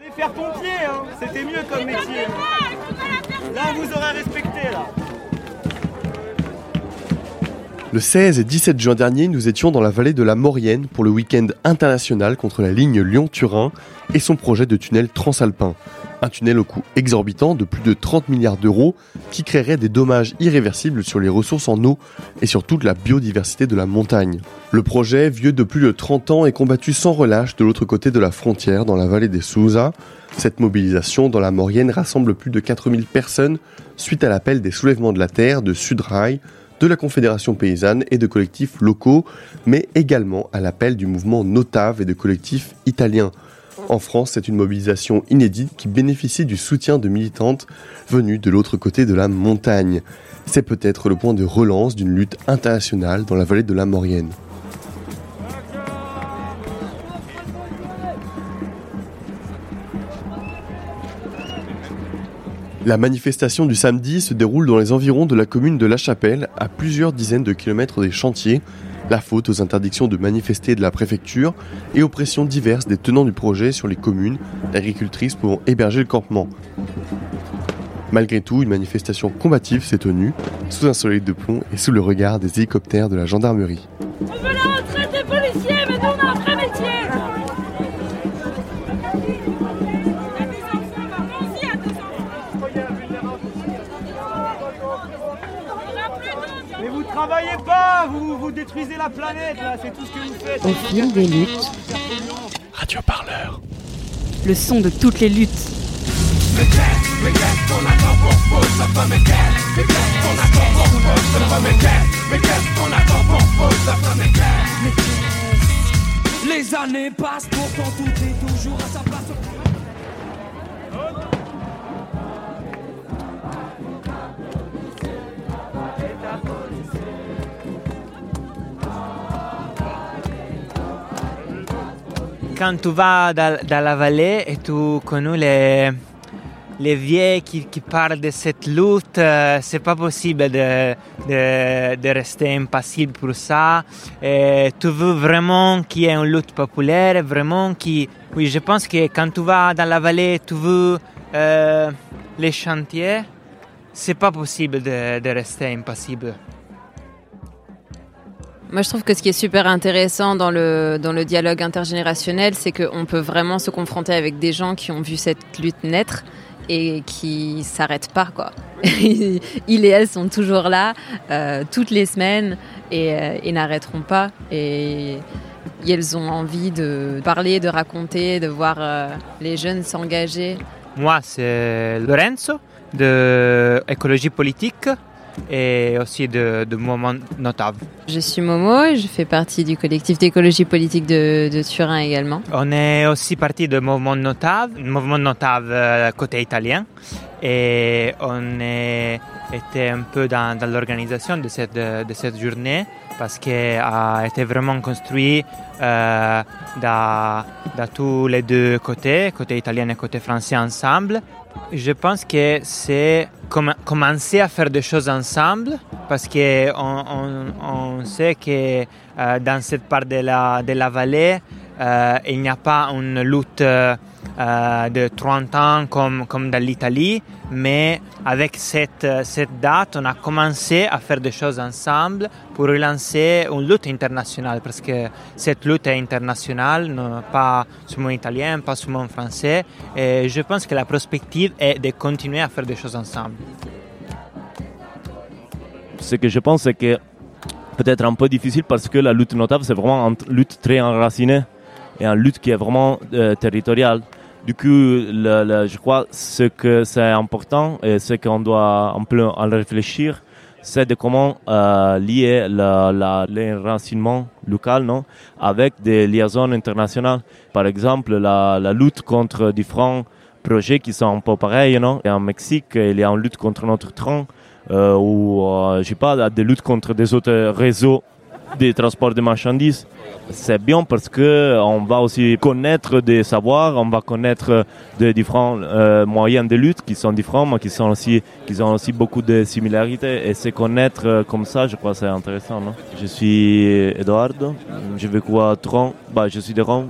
Allez faire pompier, hein. c'était mieux comme métier. Là, vous aurait respecté, là. Le 16 et 17 juin dernier, nous étions dans la vallée de la Maurienne pour le week-end international contre la ligne Lyon-Turin et son projet de tunnel transalpin. Un tunnel au coût exorbitant de plus de 30 milliards d'euros qui créerait des dommages irréversibles sur les ressources en eau et sur toute la biodiversité de la montagne. Le projet, vieux de plus de 30 ans, est combattu sans relâche de l'autre côté de la frontière dans la vallée des Souza. Cette mobilisation dans la Maurienne rassemble plus de 4000 personnes suite à l'appel des soulèvements de la terre de Sudrail, de la Confédération paysanne et de collectifs locaux, mais également à l'appel du mouvement Notave et de collectifs italiens. En France, c'est une mobilisation inédite qui bénéficie du soutien de militantes venues de l'autre côté de la montagne. C'est peut-être le point de relance d'une lutte internationale dans la vallée de la Maurienne. La manifestation du samedi se déroule dans les environs de la commune de La Chapelle, à plusieurs dizaines de kilomètres des chantiers. La faute aux interdictions de manifester de la préfecture et aux pressions diverses des tenants du projet sur les communes agricultrices pouvant héberger le campement. Malgré tout, une manifestation combative s'est tenue, sous un soleil de plomb et sous le regard des hélicoptères de la gendarmerie. Détruisez la planète, là, c'est tout ce que vous faites. Au fil des luttes, Radio Parleur. le son de toutes les luttes. Les années passent, pourtant tout est toujours à sa place. Quand tu vas dans, la vallée et tu connais les, les vieilles qui, parlent de cette lutte, euh, c'est pas possible de, rester impassible pour ça. Tu veux vraiment qu'il y ait une lutte populaire, vraiment qui... Oui, je pense que quand tu vas dans la vallée, tu veux euh, les chantiers, c'est pas possible de rester impassible. Moi, je trouve que ce qui est super intéressant dans le, dans le dialogue intergénérationnel, c'est qu'on peut vraiment se confronter avec des gens qui ont vu cette lutte naître et qui s'arrêtent pas, quoi. Ils et elles sont toujours là, euh, toutes les semaines, et, euh, et n'arrêteront pas. Et, et elles ont envie de parler, de raconter, de voir euh, les jeunes s'engager. Moi, c'est Lorenzo de Écologie politique et aussi de, de Mouvement Notable. Je suis Momo et je fais partie du collectif d'écologie politique de, de Turin également. On est aussi parti de Mouvement Notable, Mouvement Notable euh, côté italien, et on est, était un peu dans, dans l'organisation de cette, de cette journée parce qu'elle a été vraiment construite euh, dans tous les deux côtés, côté italien et côté français ensemble. Je pense que c'est comm- commencer à faire des choses ensemble parce qu'on on, sait que euh, dans cette part de la, de la vallée, euh, il n'y a pas une lutte euh, de 30 ans comme, comme dans l'Italie, mais avec cette, cette date, on a commencé à faire des choses ensemble pour relancer une lutte internationale, parce que cette lutte est internationale, pas seulement italien, pas seulement français, et je pense que la perspective est de continuer à faire des choses ensemble. Ce que je pense, c'est que peut-être un peu difficile parce que la lutte notable, c'est vraiment une lutte très enracinée et une lutte qui est vraiment euh, territoriale. Du coup, je crois ce que c'est important et ce qu'on doit un peu en réfléchir, c'est de comment euh, lier l'enracinement local non, avec des liaisons internationales. Par exemple, la, la lutte contre différents projets qui sont un peu pareils. Non? Et en Mexique, il y a une lutte contre notre train euh, ou, euh, je sais pas, des luttes contre des autres réseaux de transport de marchandises. C'est bien parce que on va aussi connaître des savoirs, on va connaître des différents euh, moyens de lutte qui sont différents, mais qui sont aussi, qui ont aussi beaucoup de similarités. Et se connaître euh, comme ça, je crois, que c'est intéressant. Non? Je suis Eduardo, j'ai vécu à Tron, bah, je suis de Rome.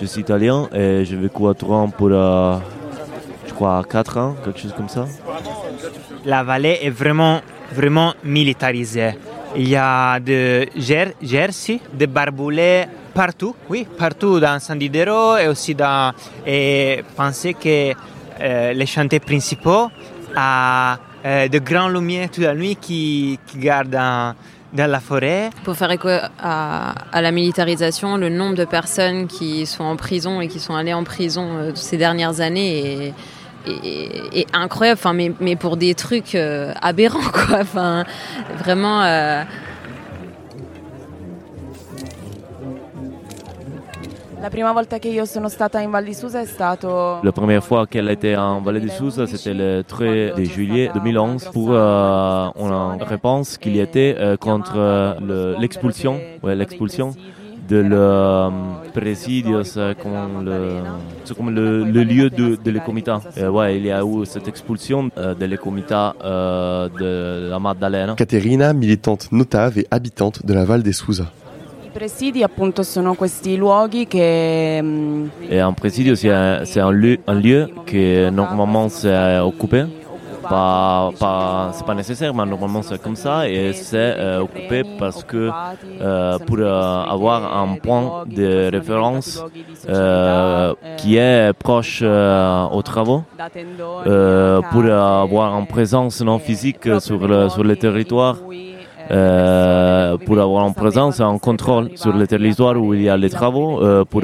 Je suis italien et j'ai vécu à Turin pour, euh, je crois, 4 ans, quelque chose comme ça. La vallée est vraiment, vraiment militarisée. Il y a de jersey, des barbelés partout, oui, partout dans San Didero et aussi dans. Et pensez que euh, les chantiers principaux a euh, de grandes lumières toute la nuit qui, qui gardent dans, la forêt. Pour faire écho à, à, la militarisation, le nombre de personnes qui sont en prison et qui sont allées en prison euh, ces dernières années est, est, est incroyable. Enfin, mais, mais, pour des trucs euh, aberrants, quoi. Enfin, vraiment. Euh, La di première fois qu'elle était en Vallée de Susa, c'était le 3 de juillet 2011 pour euh, une réponse qu'il y était euh, contre l'expulsion, ouais, l'expulsion de le euh, présidio, c'est comme le, c'est comme le, le lieu de, de l'Ecomita. ouais, il y a eu cette expulsion euh, de l'Ecomita euh, de la Maddalena. Caterina, militante notave et habitante de la Val des Susa. presidi appunto sono questi luoghi che... Et un presidio c'est un, c'est un lieu, un lieu que normalement c'est occupé. Pas, pas, c'est pas nécessaire, mais normalement c'est comme ça et c'est euh, occupé parce que euh, pour euh, avoir un point de référence qui est proche aux travaux, pour avoir une présence non physique sur le, sur le territoire. Pour avoir en présence un contrôle sur le territoire où il y a les travaux, pour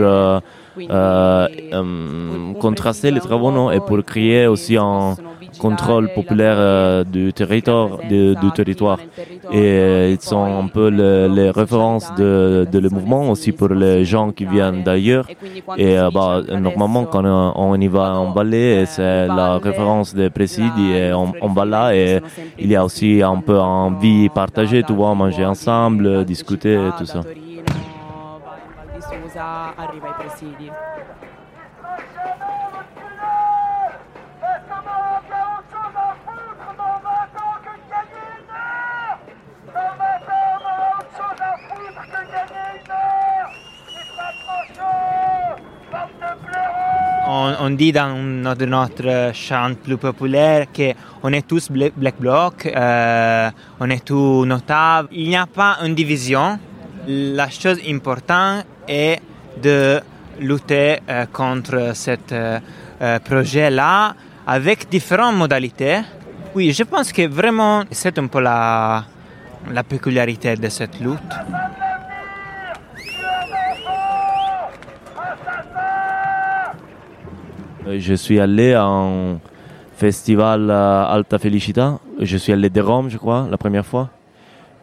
contraster les travaux non, et pour créer aussi un contrôle populaire du territoire. De, du territoire. Et ils sont un peu le, les références de, de le mouvement aussi pour les gens qui viennent d'ailleurs. Et bah, normalement, quand on, y va en ballet, c'est la référence des présides et on, on va là et il y a aussi un peu envie partagée, tu vois, manger ensemble, discuter, tout ça. On, dit dans notre, notre chant plus populaire qu'on est tous Black Bloc, euh, on est tous notables. Il n'y a pas une division. La chose importante est de lutter euh, contre ce euh, projet-là avec différentes modalités. Oui, je pense que vraiment c'est un peu la, la peculiarité de cette lutte. Je suis allé en festival Alta Felicita. Je suis allé de Rome, je crois, la première fois.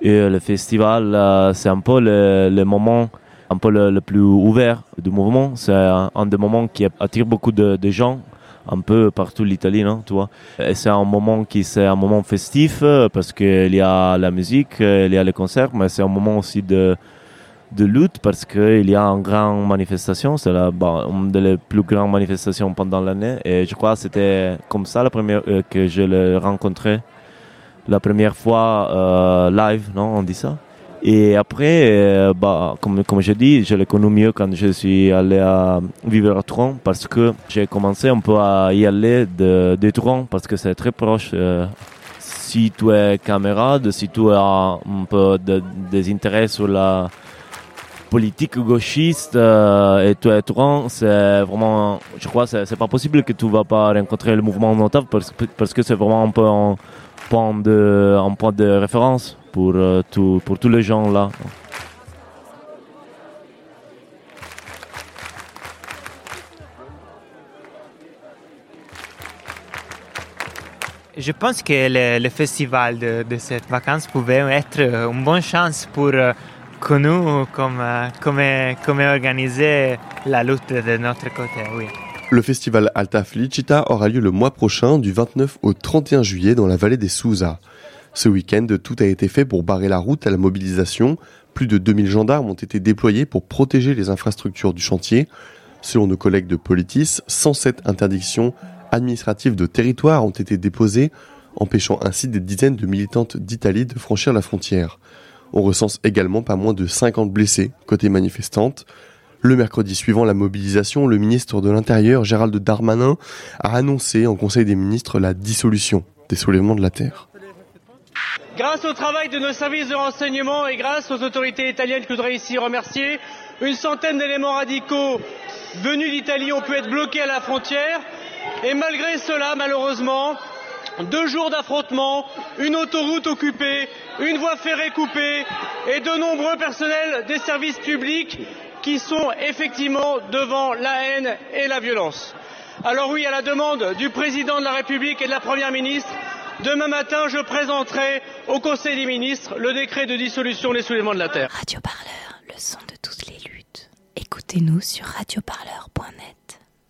Et le festival, c'est un peu le, moment un peu le, plus ouvert du mouvement. C'est un, un, des moments qui attire beaucoup de, de gens un peu partout l'Italie, non, tu vois. Et c'est un moment qui c'est un moment festif parce qu'il y a la musique, il y a les concerts, mais c'est un moment aussi de de lutte parce qu'il y a une grande manifestation, c'est la, une des plus grandes manifestations pendant l'année et je crois que c'était comme ça la première euh, que je l'ai rencontré la première fois euh, live, non, on dit ça. Et après, euh, bah, comme, comme je dis, je l'ai connu mieux quand je suis allé à vivre à Tron parce que j'ai commencé un peu à y aller de, de Tron parce que c'est très proche. Si tu es camarade, si tu as un peu de, des intérêts sur la politique gauchiste euh, et Tron, c'est vraiment, je crois, c'est, pas possible que tu vas pas rencontrer le mouvement notable parce, parce que c'est vraiment un peu un point de, un point de référence pour, euh, tout, pour tous les gens là. Je pense que le, festival de, de, cette vacances pouvait être une bonne chance pour nous, comme, comme organiser la lutte de notre côté. Oui. Le festival Alta Felicita aura lieu le mois prochain, du 29 au 31 juillet, dans la vallée des Souza. Ce week-end, tout a été fait pour barrer la route à la mobilisation. Plus de 2000 gendarmes ont été déployés pour protéger les infrastructures du chantier. Selon nos collègues de Politis, 107 interdictions administratives de territoire ont été déposées, empêchant ainsi des dizaines de militantes d'Italie de franchir la frontière. On recense également pas moins de 50 blessés côté manifestantes. Le mercredi suivant la mobilisation, le ministre de l'Intérieur, Gérald Darmanin, a annoncé en Conseil des ministres la dissolution des soulèvements de la Terre. Grâce au travail de nos services de renseignement et grâce aux autorités italiennes que je voudrais ici remercier, une centaine d'éléments radicaux venus d'Italie ont pu être bloqués à la frontière. Et malgré cela, malheureusement, deux jours d'affrontements, une autoroute occupée, une voie ferrée coupée et de nombreux personnels des services publics qui sont effectivement devant la haine et la violence. Alors oui, à la demande du président de la République et de la Première ministre, demain matin, je présenterai au Conseil des ministres le décret de dissolution des soulèvements de la Terre. Radio Parleur, le son de toutes les luttes. Écoutez-nous sur radioparleur.net.